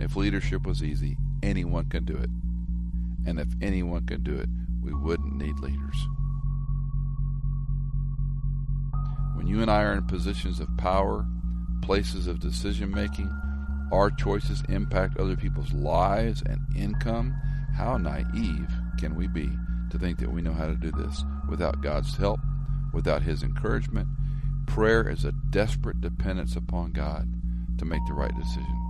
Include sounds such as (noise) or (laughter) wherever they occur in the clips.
If leadership was easy, anyone can do it. And if anyone can do it, we wouldn't need leaders. When you and I are in positions of power, places of decision making, our choices impact other people's lives and income. How naive can we be to think that we know how to do this without God's help, without His encouragement? Prayer is a desperate dependence upon God to make the right decision.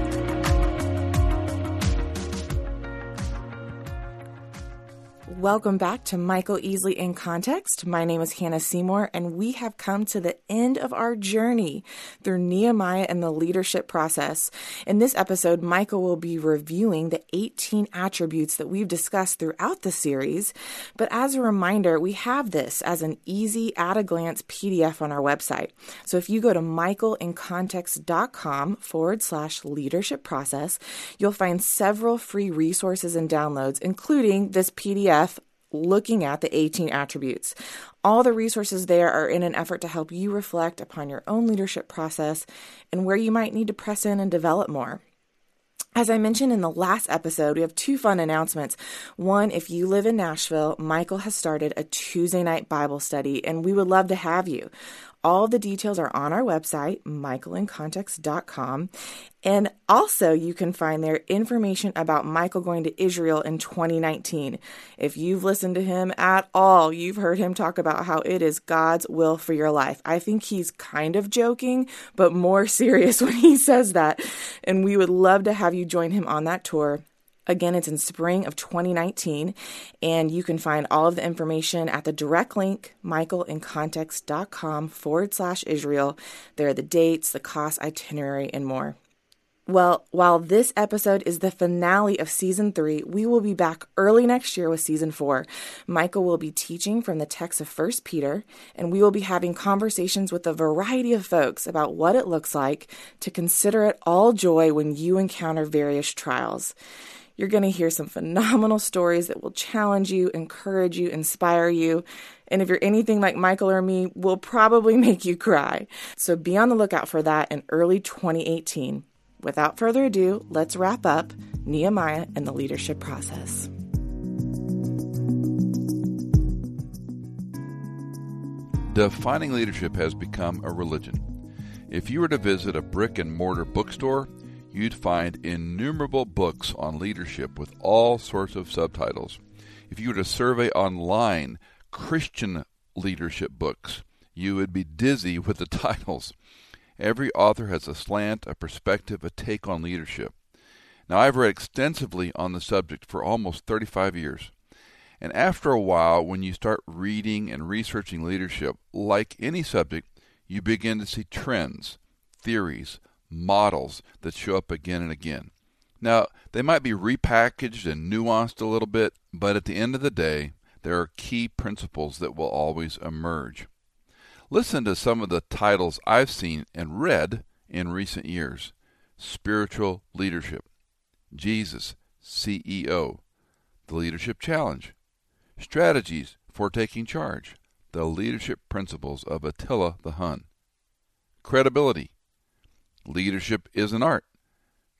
Welcome back to Michael Easley in Context. My name is Hannah Seymour, and we have come to the end of our journey through Nehemiah and the leadership process. In this episode, Michael will be reviewing the 18 attributes that we've discussed throughout the series. But as a reminder, we have this as an easy, at a glance PDF on our website. So if you go to michaelincontext.com forward slash leadership process, you'll find several free resources and downloads, including this PDF looking at the 18 attributes. All the resources there are in an effort to help you reflect upon your own leadership process and where you might need to press in and develop more. As I mentioned in the last episode, we have two fun announcements. One, if you live in Nashville, Michael has started a Tuesday night Bible study, and we would love to have you. All the details are on our website, michaelincontext.com. And also, you can find there information about Michael going to Israel in 2019. If you've listened to him at all, you've heard him talk about how it is God's will for your life. I think he's kind of joking, but more (laughs) serious when he says that. And we would love to have you join him on that tour. Again, it's in spring of 2019, and you can find all of the information at the direct link, michaelincontext.com forward slash Israel. There are the dates, the cost, itinerary, and more. Well, while this episode is the finale of season three, we will be back early next year with season four. Michael will be teaching from the text of First Peter, and we will be having conversations with a variety of folks about what it looks like to consider it all joy when you encounter various trials. You're going to hear some phenomenal stories that will challenge you, encourage you, inspire you. And if you're anything like Michael or me, will probably (laughs) make you cry. So be on the lookout for that in early 2018. Without further ado, let's wrap up Nehemiah and the leadership process. Defining leadership has become a religion. If you were to visit a brick and mortar bookstore, you'd find innumerable books on leadership with all sorts of subtitles. If you were to survey online Christian leadership books, you would be dizzy with the (laughs) titles. Every author has a slant, a perspective, a take on leadership. Now, I've read extensively on the subject for almost 35 years. And after a while, when you start reading and researching leadership, like any subject, you begin to see trends, theories, models that show up again and again. Now, they might be repackaged and nuanced a little bit, but at the end of the day, there are key principles that will always emerge. Listen to some of the titles I've seen and read in recent years Spiritual Leadership, Jesus, CEO, The Leadership Challenge, Strategies for Taking Charge, The Leadership Principles of Attila the Hun, Credibility, Leadership is an art.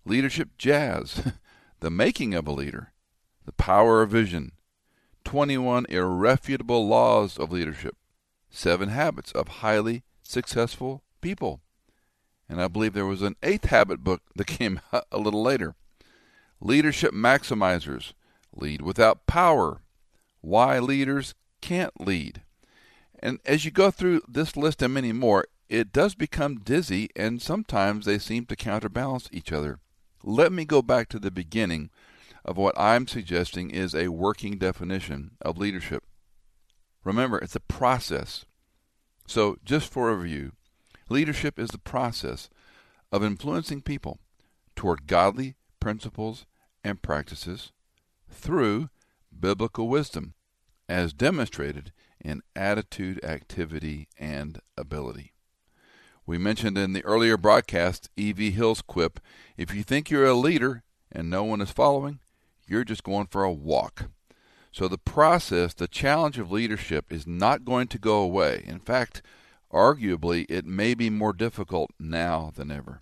Leadership jazz. (laughs) the making of a leader. The power of vision. 21 irrefutable laws of leadership. Seven habits of highly successful people. And I believe there was an eighth habit book that (laughs) came a little later. Leadership maximizers. Lead without power. Why leaders can't lead. And as you go through this list and many more, it does become dizzy, and sometimes they seem to counterbalance each other. Let me go back to the beginning of what I'm suggesting is a working definition of leadership. Remember, it's a process. So, just for a review, leadership is the process of influencing people toward godly principles and practices through biblical wisdom, as demonstrated in attitude, activity, and ability. We mentioned in the earlier broadcast E.V. Hill's quip if you think you're a leader and no one is following, you're just going for a walk. So the process, the challenge of leadership is not going to go away. In fact, arguably, it may be more difficult now than ever.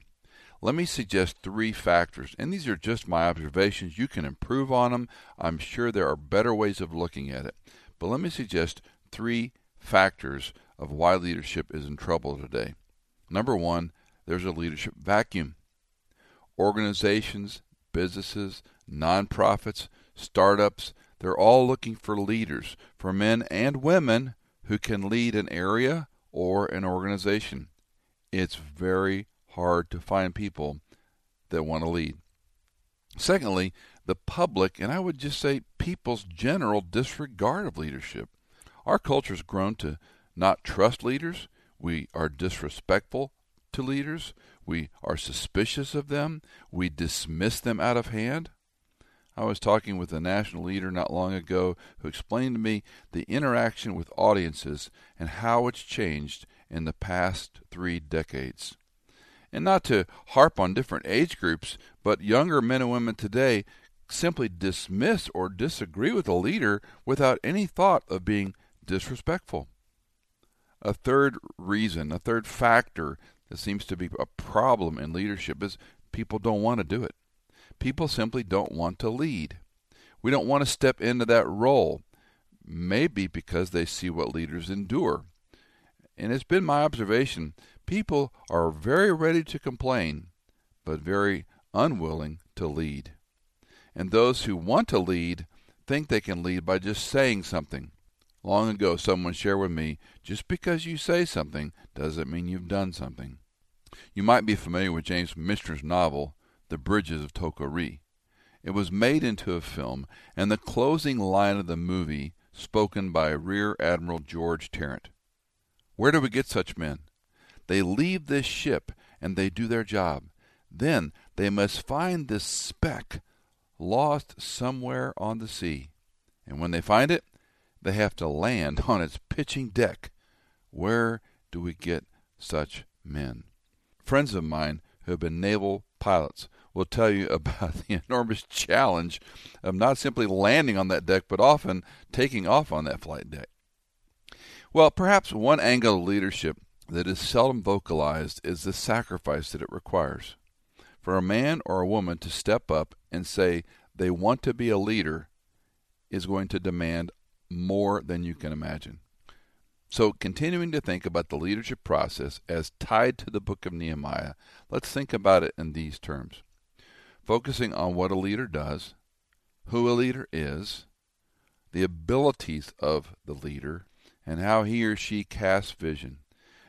Let me suggest three factors, and these are just my observations. You can improve on them. I'm sure there are better ways of looking at it. But let me suggest three factors of why leadership is in trouble today. Number one, there's a leadership vacuum. Organizations, businesses, nonprofits, startups, they're all looking for leaders, for men and women who can lead an area or an organization. It's very hard to find people that want to lead. Secondly, the public, and I would just say people's general disregard of leadership. Our culture has grown to not trust leaders. We are disrespectful to leaders. We are suspicious of them. We dismiss them out of hand. I was talking with a national leader not long ago who explained to me the interaction with audiences and how it's changed in the past three decades. And not to harp on different age groups, but younger men and women today simply dismiss or disagree with a leader without any thought of being disrespectful. A third reason, a third factor that seems to be a problem in leadership is people don't want to do it. People simply don't want to lead. We don't want to step into that role, maybe because they see what leaders endure. And it's been my observation people are very ready to complain, but very unwilling to lead. And those who want to lead think they can lead by just saying something. Long ago, someone shared with me just because you say something doesn't mean you've done something. You might be familiar with James Michener's novel, The Bridges of Toko-Ri. It was made into a film, and the closing line of the movie spoken by Rear Admiral George Tarrant. Where do we get such men? They leave this ship and they do their job. Then they must find this speck lost somewhere on the sea. And when they find it, they have to land (laughs) on its pitching deck. Where do we get such men? Friends of mine who have been naval pilots will tell you (laughs) about the enormous challenge of not simply landing on that deck, but often taking off on that flight deck. Well, perhaps one angle of leadership that is seldom vocalized is the sacrifice that it requires. For a man or a woman to step up and say they want to be a leader is going to demand more than you can imagine. So, continuing to think about the leadership process as tied to the book of Nehemiah, let's think about it in these terms. Focusing on what a leader does, who a leader is, the abilities of the leader, and how he or she casts vision.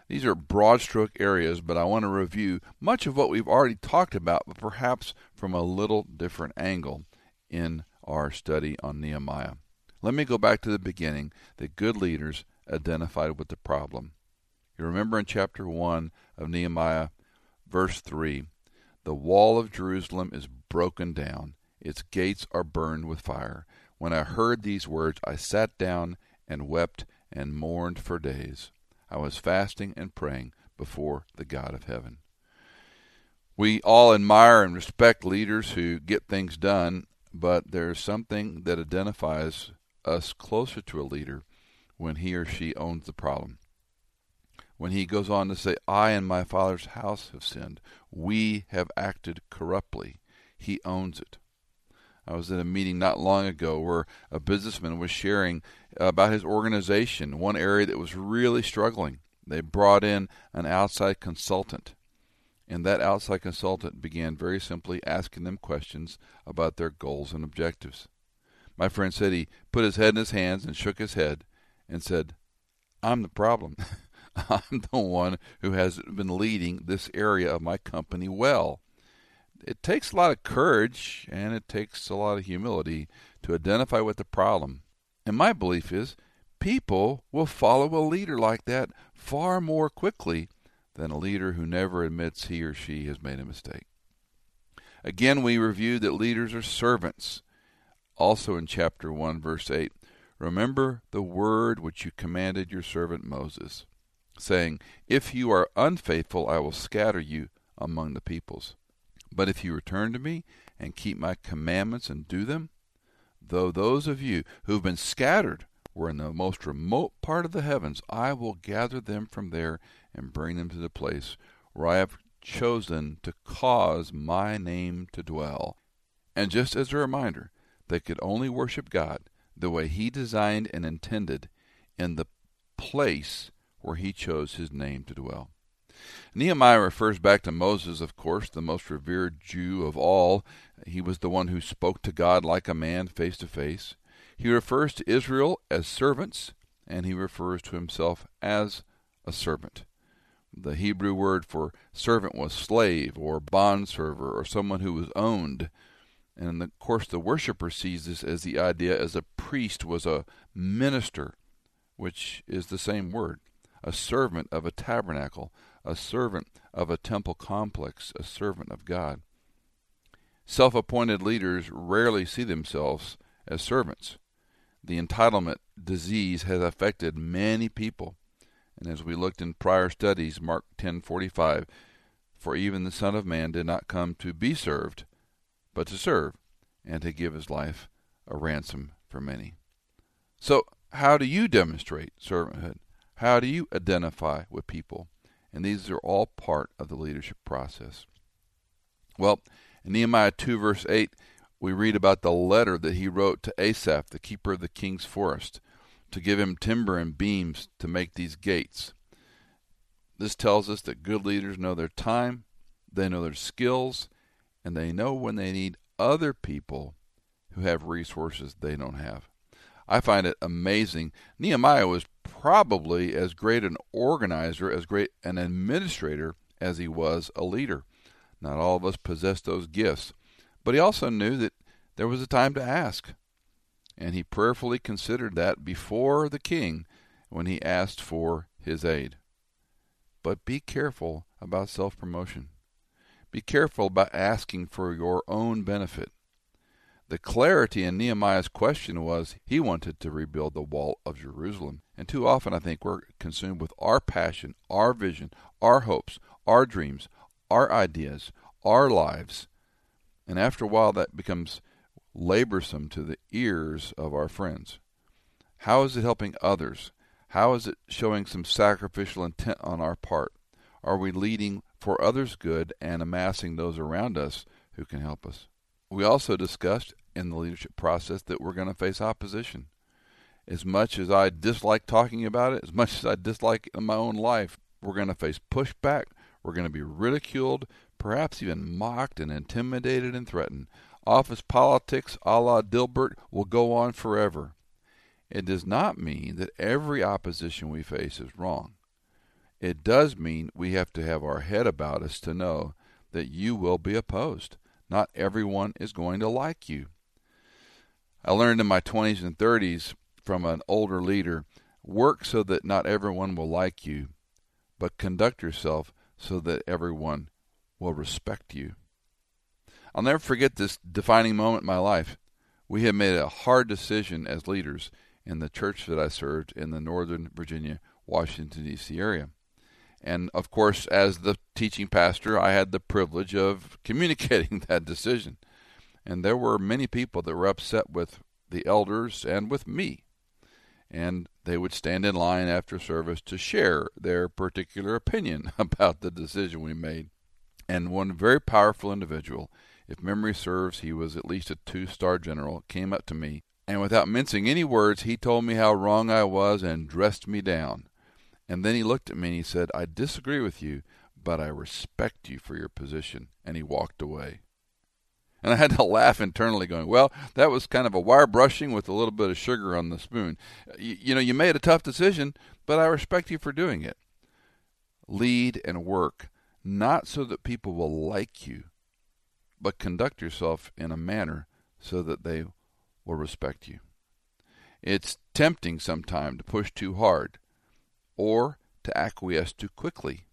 These are broad stroke areas, but I want to review much of what we've already talked about, but perhaps from a little different angle in our study on Nehemiah. Let me go back to the beginning that good leaders identified with the problem. You remember in chapter 1 of Nehemiah, verse 3 the wall of Jerusalem is broken down, its gates are burned with fire. When I heard these words, I sat down and wept and mourned for days. I was fasting and praying before the God of heaven. We all admire and respect leaders who get things done, but there's something that identifies us closer to a leader when he or she owns the problem. When he goes on to say, I and my father's house have sinned, we have acted corruptly, he owns it. I was at a meeting not long ago where a businessman was sharing about his organization, one area that was really struggling. They brought in an outside consultant, and that outside consultant began very simply asking them questions about their goals and objectives. My friend said he put his head in his hands and shook his head and said, I'm the problem. (laughs) I'm the one who has been leading this area of my company well. It takes a lot of courage and it takes a lot of humility to identify with the problem. And my belief is people will follow a leader like that far more quickly than a leader who never admits he or she has made a mistake. Again, we reviewed that leaders are servants. Also in chapter 1, verse 8, remember the word which you commanded your servant Moses, saying, If you are unfaithful, I will scatter you among the peoples. But if you return to me and keep my commandments and do them, though those of you who have been scattered were in the most remote part of the heavens, I will gather them from there and bring them to the place where I have chosen to cause my name to dwell. And just as a reminder, they could only worship God the way He designed and intended in the place where He chose His name to dwell. Nehemiah refers back to Moses, of course, the most revered Jew of all. He was the one who spoke to God like a man face to face. He refers to Israel as servants, and he refers to himself as a servant. The Hebrew word for servant was slave or bondserver or someone who was owned. And of course, the worshiper sees this as the idea as a priest was a minister, which is the same word, a servant of a tabernacle, a servant of a temple complex, a servant of God. Self appointed leaders rarely see themselves as servants. The entitlement disease has affected many people. And as we looked in prior studies, Mark 10:45, for even the Son of Man did not come to be served, but to serve, and to give his life a ransom for many. So, how do you demonstrate servanthood? How do you identify with people? And these are all part of the leadership process. Well, in Nehemiah 2, verse 8, we read about the letter that he wrote to Asaph, the keeper of the king's forest to give him timber and beams to make these gates. This tells us that good leaders know their time, they know their skills, and they know when they need other people who have resources they don't have. I find it amazing. Nehemiah was probably as great an organizer, as great an administrator as he was a leader. Not all of us possess those gifts, but he also knew that there was a time to ask and he prayerfully considered that before the king when he asked for his aid. But be careful about self promotion. Be careful about asking for your own benefit. The clarity in Nehemiah's question was he wanted to rebuild the wall of Jerusalem. And too often I think we're consumed with our passion, our vision, our hopes, our dreams, our ideas, our lives. And after a while that becomes laborsome to the ears of our friends? How is it helping others? How is it showing some sacrificial intent on our part? Are we leading for others' good and amassing those around us who can help us? We also discussed in the leadership process that we're going to face opposition. As much as I dislike talking about it, as much as I dislike in my own life, we're going to face pushback. We're going to be ridiculed, perhaps even mocked and intimidated and threatened. Office politics a la Dilbert will go on forever. It does not mean that every opposition we face is wrong. It does mean we have to have our head about us to know that you will be opposed. Not everyone is going to like you. I learned in my 20s and 30s from an older leader work so that not everyone will like you, but conduct yourself so that everyone will respect you. I'll never forget this defining moment in my life. We had made a hard decision as leaders in the church that I served in the Northern Virginia, Washington, D.C. area. And of course, as the teaching pastor, I had the privilege of (laughs) communicating that decision. And there were many people that were upset with the elders and with me. And they would stand in line after service to share their particular opinion (laughs) about the decision we made. And one very powerful individual if memory serves, he was at least a two star general, came up to me, and without mincing any words, he told me how wrong I was and dressed me down. And then he looked at me and he said, I disagree with you, but I respect you for your position. And he walked away. And I had to (laughs) laugh internally, going, Well, that was kind of a wire brushing with a little bit of sugar on the spoon. You, you know, you made a tough decision, but I respect you for doing it. Lead and work, not so that people will like you, but conduct yourself in a manner so that they will respect you. It's tempting sometimes to push too hard or to acquiesce too quickly.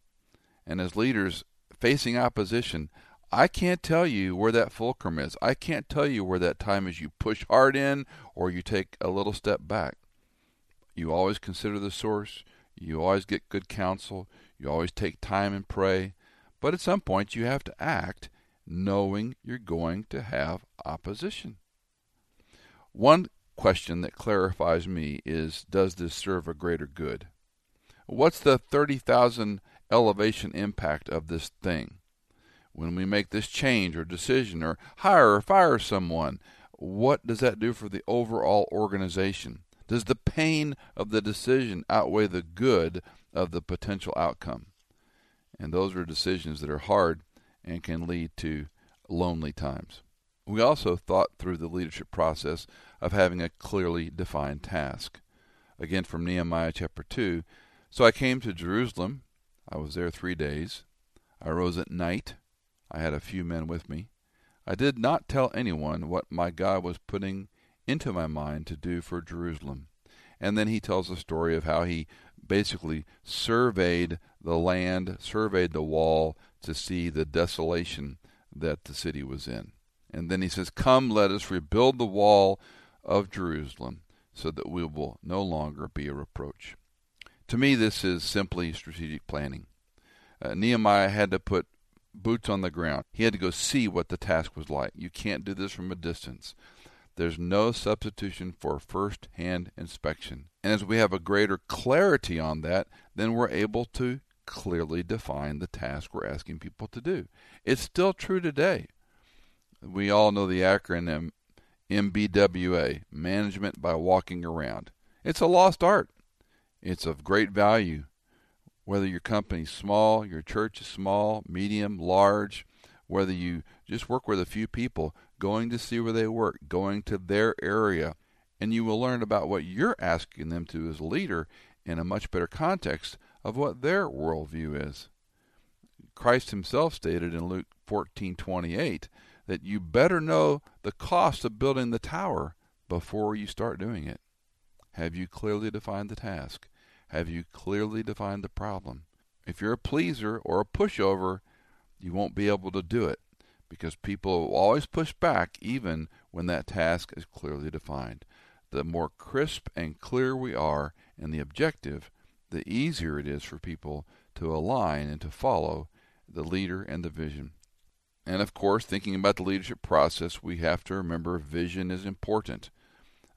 And as leaders facing opposition, I can't tell you where that fulcrum is. I can't tell you where that time is you push hard in or you take a little step back. You always consider the source. You always get good counsel. You always take time and pray. But at some point, you have to act knowing you're going to have opposition. One question that clarifies me is Does this serve a greater good? What's the 30,000 elevation impact of this thing? When we make this change or decision or hire or fire someone, what does that do for the overall organization? Does the pain of the decision outweigh the good of the potential outcome? And those are decisions that are hard and can lead to lonely times. We also thought through the leadership process of having a clearly defined task. Again, from Nehemiah chapter 2. So I came to Jerusalem. I was there three days. I rose at night. I had a few men with me. I did not tell anyone what my God was putting into my mind to do for Jerusalem. And then he tells the story of how he basically surveyed the land, surveyed the wall to see the desolation that the city was in. And then he says, Come, let us rebuild the wall of Jerusalem so that we will no longer be a reproach. To me, this is simply strategic planning. Uh, Nehemiah had to put boots on the ground. He had to go see what the task was like. You can't do this from a distance. There's no substitution for first hand inspection. And as we have a greater clarity on that, then we're able to clearly define the task we're asking people to do. It's still true today. We all know the acronym MBWA Management by Walking Around. It's a lost art. It's of great value. Whether your company's small, your church is small, medium, large, whether you just work with a few people, going to see where they work, going to their area, and you will learn about what you're asking them to as a leader in a much better context of what their worldview is. Christ himself stated in Luke 14:28 that you better know the cost of building the tower before you start doing it. Have you clearly defined the task? Have you clearly defined the problem? If you're a pleaser or a pushover, you won't be able to do it because people will always push back even when that task is clearly defined. The more crisp and clear we are in the objective, the easier it is for people to align and to follow the leader and the vision. And of course, thinking about the leadership process, we have to remember vision is important.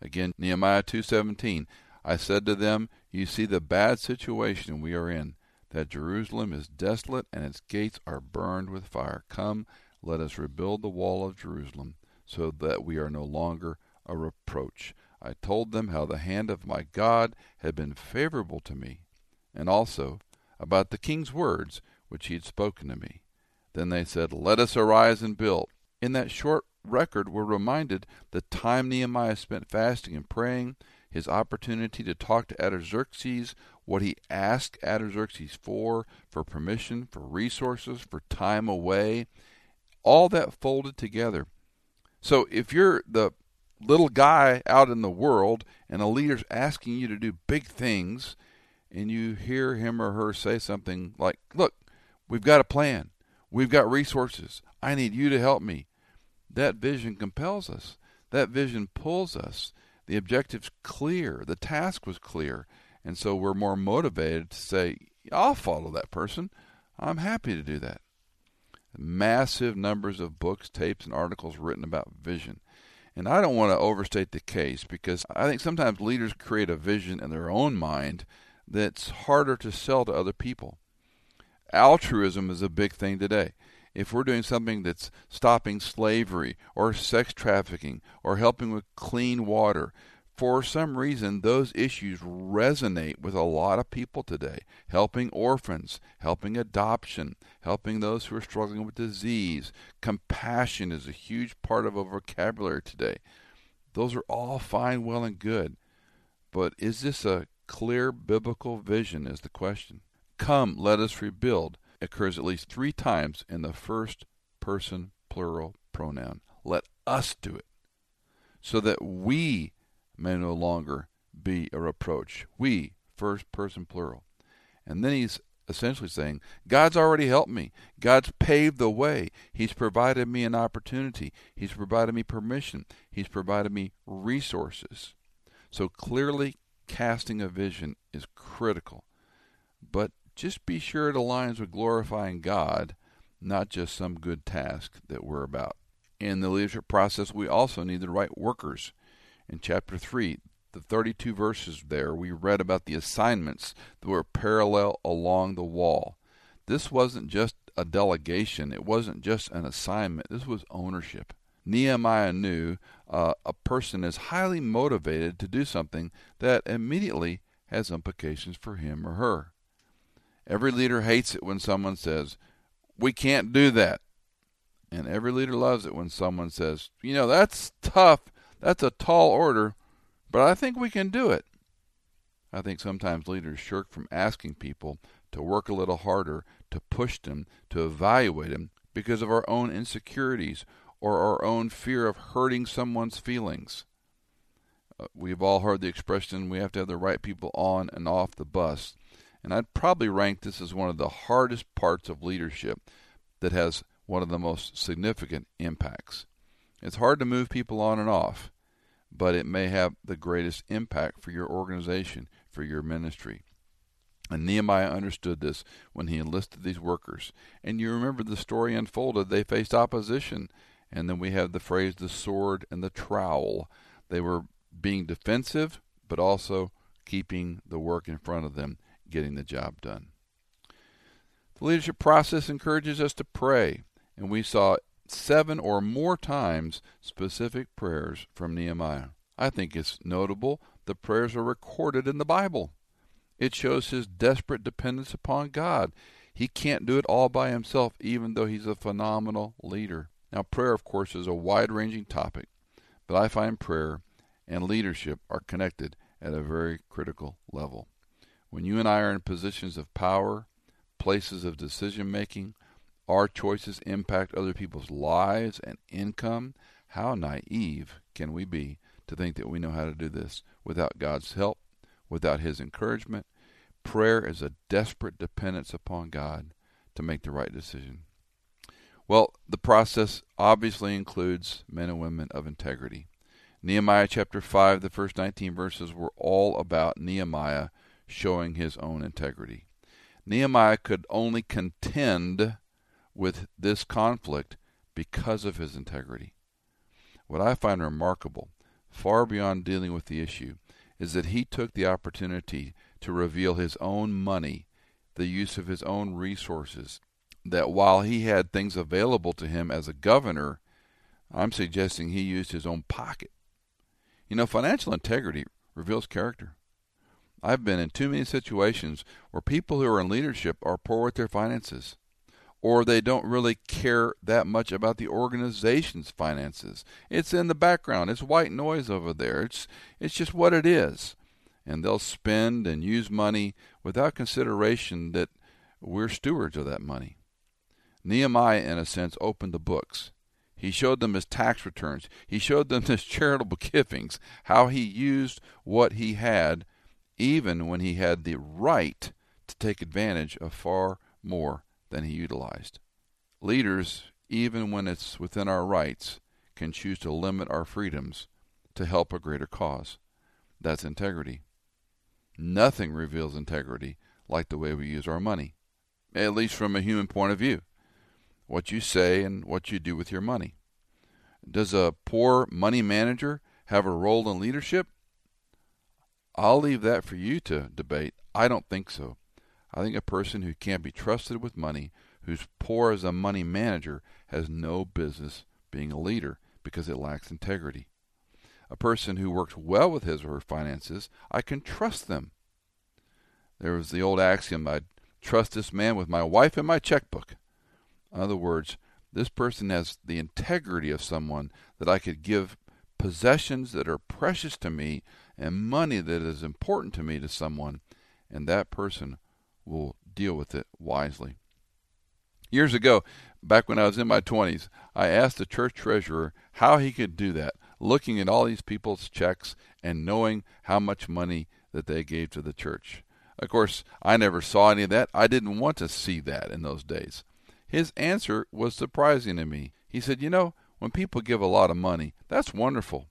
Again, Nehemiah 2:17, I said to them, you see the bad situation we are in, that Jerusalem is desolate and its gates are burned with fire. Come, let us rebuild the wall of Jerusalem, so that we are no longer a reproach. I told them how the hand of my God had been favorable to me, and also about the king's words which he had spoken to me. Then they said, Let us arise and build. In that short record, we're reminded the time Nehemiah spent fasting and praying, his opportunity to talk to Artaxerxes, what he asked Artaxerxes for, for permission, for resources, for time away, all that folded together. So if you're the little guy out in the world and a leader's asking you to do big things, and you hear him or her say something like, Look, we've got a plan, we've got resources, I need you to help me. That vision compels us, that vision pulls us. The objective's clear, the task was clear, and so we're more motivated to say, I'll follow that person. I'm happy to do that massive numbers of books, tapes, and articles written about vision. And I don't want to overstate the case because I think sometimes leaders create a vision in their own mind that's harder to sell to other people. Altruism is a big thing today. If we're doing something that's stopping slavery or sex trafficking or helping with clean water, for some reason, those issues resonate with a lot of people today. Helping orphans, helping adoption, helping those who are struggling with disease. Compassion is a huge part of our vocabulary today. Those are all fine, well, and good. But is this a clear biblical vision? Is the question. Come, let us rebuild occurs at least three times in the first person plural pronoun. Let us do it so that we may no longer be a reproach. We, first person plural. And then he's essentially saying, God's already helped me. God's paved the way. He's provided me an opportunity. He's provided me permission. He's provided me resources. So clearly, casting a vision is critical. But just be sure it aligns with glorifying God, not just some good task that we're about. In the leadership process, we also need the right workers. In chapter 3, the 32 verses there, we read about the assignments that were parallel along the wall. This wasn't just a delegation, it wasn't just an assignment, this was ownership. Nehemiah knew uh, a person is highly motivated to do something that immediately has implications for him or her. Every leader hates it when someone says, We can't do that. And every leader loves it when someone says, You know, that's tough. That's a tall order, but I think we can do it. I think sometimes leaders shirk from asking people to work a little harder, to push them, to evaluate them because of our own insecurities or our own fear of hurting someone's feelings. Uh, we've all heard the expression we have to have the right people on and off the bus. And I'd probably rank this as one of the hardest parts of leadership that has one of the most significant impacts. It's hard to move people on and off but it may have the greatest impact for your organization, for your ministry. And Nehemiah understood this when he enlisted these workers. And you remember the story unfolded. They faced opposition. And then we have the phrase the sword and the trowel. They were being defensive, but also keeping the work in front of them, getting the job done. The leadership process encourages us to pray. And we saw seven or more times specific prayers from Nehemiah. I think it's notable the prayers are recorded in the Bible. It shows his desperate dependence upon God. He can't do it all by himself, even though he's a phenomenal leader. Now, prayer, of course, is a wide ranging topic, but I find prayer and leadership are connected at a very critical level. When you and I are in positions of power, places of decision making, our choices impact other people's lives and income. How naive can we be to think that we know how to do this without God's help, without His encouragement? Prayer is a desperate dependence upon God to make the right decision. Well, the process obviously includes men and women of integrity. Nehemiah chapter 5, the first 19 verses were all about Nehemiah showing his own integrity. Nehemiah could only contend with this conflict because of his integrity. What I find remarkable, far beyond dealing with the issue, is that he took the opportunity to reveal his own money, the use of his own resources, that while he had things available to him as a governor, I'm suggesting he used his own pocket. You know, financial integrity reveals character. I've been in too many situations where people who are in leadership are poor with their finances or they don't really care that much about the organization's finances. It's in the background. It's white noise over there. It's it's just what it is. And they'll spend and use money without consideration that we're stewards of that money. Nehemiah, in a sense, opened the books. He showed them his tax returns. He showed them (laughs) his charitable givings, how he used what he had, even when he had the right to take advantage of far more than he utilized. Leaders, even when it's within our rights, can choose to limit our freedoms to help a greater cause. That's integrity. Nothing reveals integrity like the way we use our money, at least from a human point of view. What you say and what you do with your money. Does a poor money manager have a role in leadership? I'll leave that for you to debate. I don't think so. I think a person who can't be trusted with money, who's poor as a money manager, has no business being a leader because it lacks integrity. A person who works well with his or her finances, I can trust them. There was the old axiom I'd trust this man with my wife and my checkbook. In other words, this person has the integrity of someone that I could give possessions that are precious to me and money that is important to me to someone, and that person will deal with it wisely. Years ago, back when I was in my 20s, I asked the church treasurer how he could do that looking at all these people's checks and knowing how much money that they gave to the church. Of course, I never saw any of that. I didn't want to see that in those days. His answer was surprising to me. He said, You know, when people give a lot of money, that's wonderful.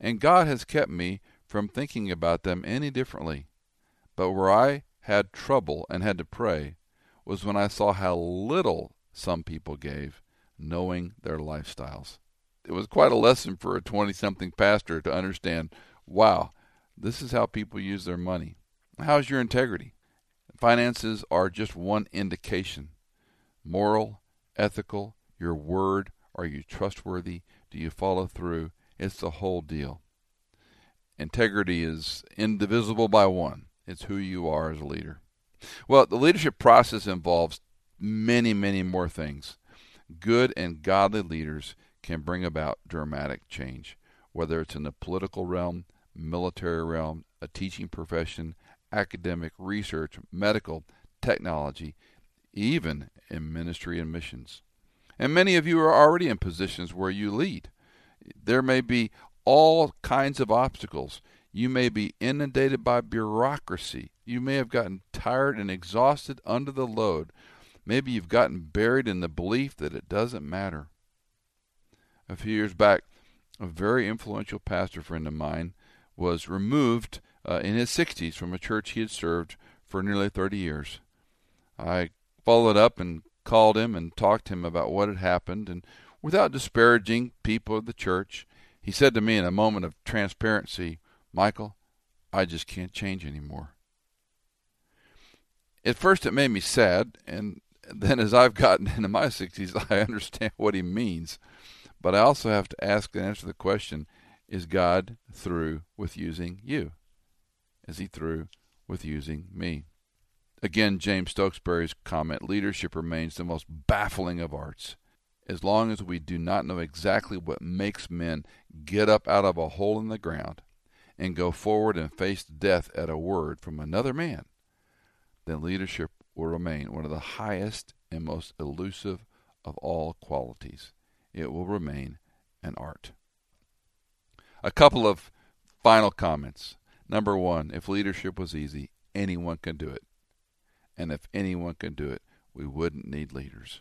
And God has kept me from thinking about them any differently. But where I had trouble and had to pray was when I saw how little some people gave, knowing their lifestyles. It was quite a lesson for a 20 something pastor to understand wow, this is how people use their money. How's your integrity? Finances are just one indication. Moral, ethical, your word, are you trustworthy? Do you follow through? It's the whole deal. Integrity is indivisible by one. It's who you are as a leader. Well, the leadership process involves many, many more things. Good and godly leaders can bring about dramatic change, whether it's in the political realm, military realm, a teaching profession, academic, research, medical, technology, even in ministry and missions. And many of you are already in positions where you lead. There may be all kinds of obstacles. You may be inundated by bureaucracy. You may have gotten tired and exhausted under the load. Maybe you've gotten buried in the belief that it doesn't matter. A few years back, a very influential pastor friend of mine was removed uh, in his 60s from a church he had served for nearly 30 years. I followed up and called him and talked to him about what had happened, and without disparaging people of the church, he said to me in a moment of transparency, Michael, I just can't change anymore. At first, it made me sad, and then as I've gotten (laughs) into my 60s, I understand what he means. But I also have to ask and answer the question is God through with using you? Is he through with using me? Again, James Stokesbury's comment leadership remains the most baffling of arts. As long as we do not know exactly what makes men get up out of a hole in the ground and go forward and face death at a word from another man, then leadership will remain one of the highest and most elusive of all qualities. It will remain an art. A couple of final comments. Number one, if leadership was easy, anyone can do it. And if anyone can do it, we wouldn't need leaders.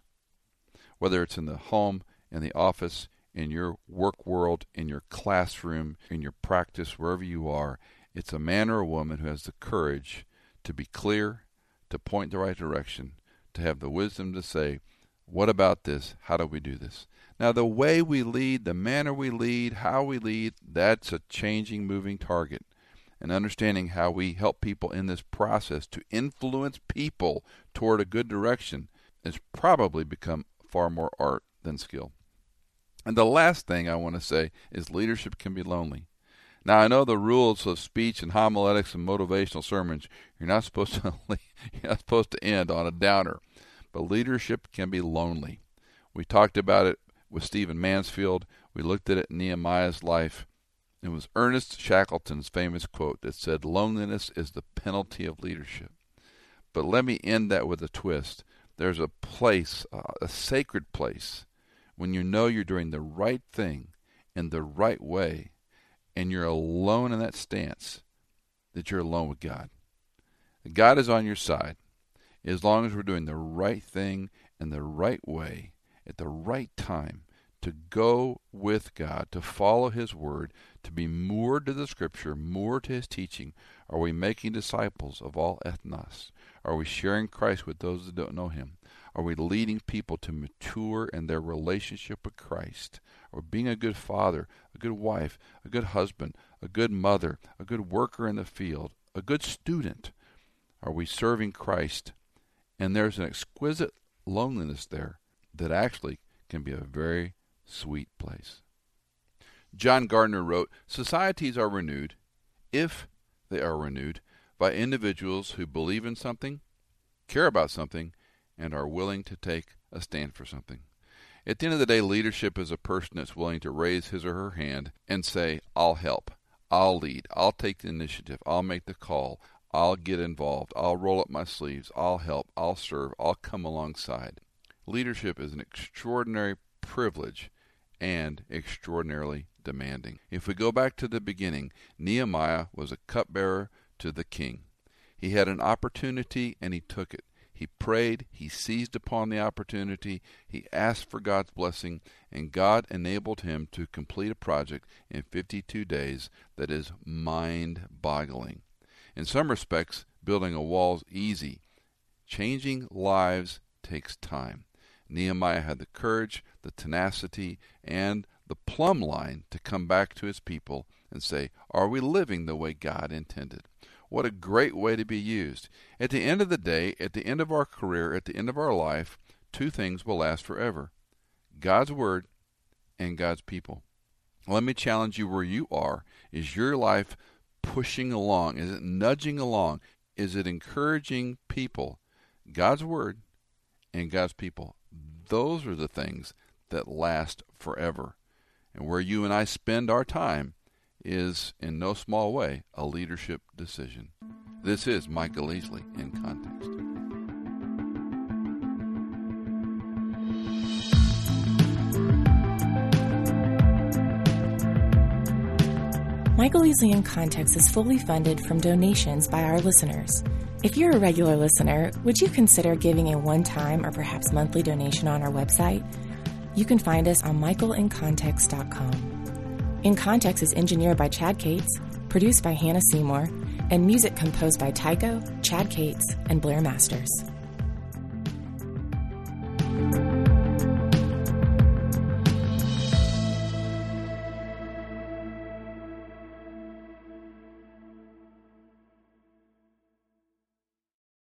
Whether it's in the home, in the office, in your work world, in your classroom, in your practice, wherever you are, it's a man or a woman who has the courage to be clear, to point the right direction, to have the wisdom to say, What about this? How do we do this? Now, the way we lead, the manner we lead, how we lead, that's a changing, moving target. And understanding how we help people in this process to influence people toward a good direction has probably become far more art than skill. And the last thing I want to say is leadership can be lonely. Now I know the rules of speech and homiletics and motivational sermons. You're not supposed to (laughs) you're not supposed to end on a downer, but leadership can be lonely. We talked about it with Stephen Mansfield. We looked at it in Nehemiah's life. It was Ernest Shackleton's famous quote that said, Loneliness is the penalty of leadership. But let me end that with a twist. There's a place, uh, a sacred place, when you know you're doing the right thing in the right way and you're alone in that stance, that you're alone with God. God is on your side as long as we're doing the right thing in the right way at the right time to go with God, to follow His Word, to be moored to the Scripture, moored to His teaching? Are we making disciples of all ethnos? Are we sharing Christ with those that don't know Him? Are we leading people to mature in their relationship with Christ? We being a good father, a good wife, a good husband, a good mother, a good worker in the field, a good student? Are we serving Christ? And there's an exquisite loneliness there that actually can be a very sweet place. John Gardner wrote Societies are renewed, if they are renewed, by individuals who believe in something, care about something, and are willing to take a stand for something. At the end of the day, leadership is a person that's willing to raise his or her hand and say, I'll help, I'll lead, I'll take the initiative, I'll make the call, I'll get involved, I'll roll up my sleeves, I'll help, I'll serve, I'll come alongside. Leadership is an extraordinary privilege, and extraordinarily demanding. If we go back to the beginning, Nehemiah was a cupbearer to the king. He had an opportunity and he took it. He prayed, he seized upon the opportunity, he asked for God's blessing, and God enabled him to complete a project in 52 days that is mind boggling. In some respects, building a wall is easy. Changing lives takes time. Nehemiah had the courage, the tenacity, and the plumb line to come back to his people and say, Are we living the way God intended? What a great way to be used. At the end of the day, at the end of our career, at the end of our life, two things will last forever God's Word and God's people. Let me challenge you where you are. Is your life pushing along? Is it nudging along? Is it encouraging people? God's Word and God's people. Those are the things that last forever. And where you and I spend our time is, in no small way, a leadership decision. This is Michael Easley in Context. Michael Easley in Context is fully funded from donations by our listeners. If you're a regular listener, would you consider giving a one time or perhaps monthly donation on our website? You can find us on michaelincontext.com. In Context is engineered by Chad Cates, produced by Hannah Seymour, and music composed by Tycho, Chad Cates, and Blair Masters.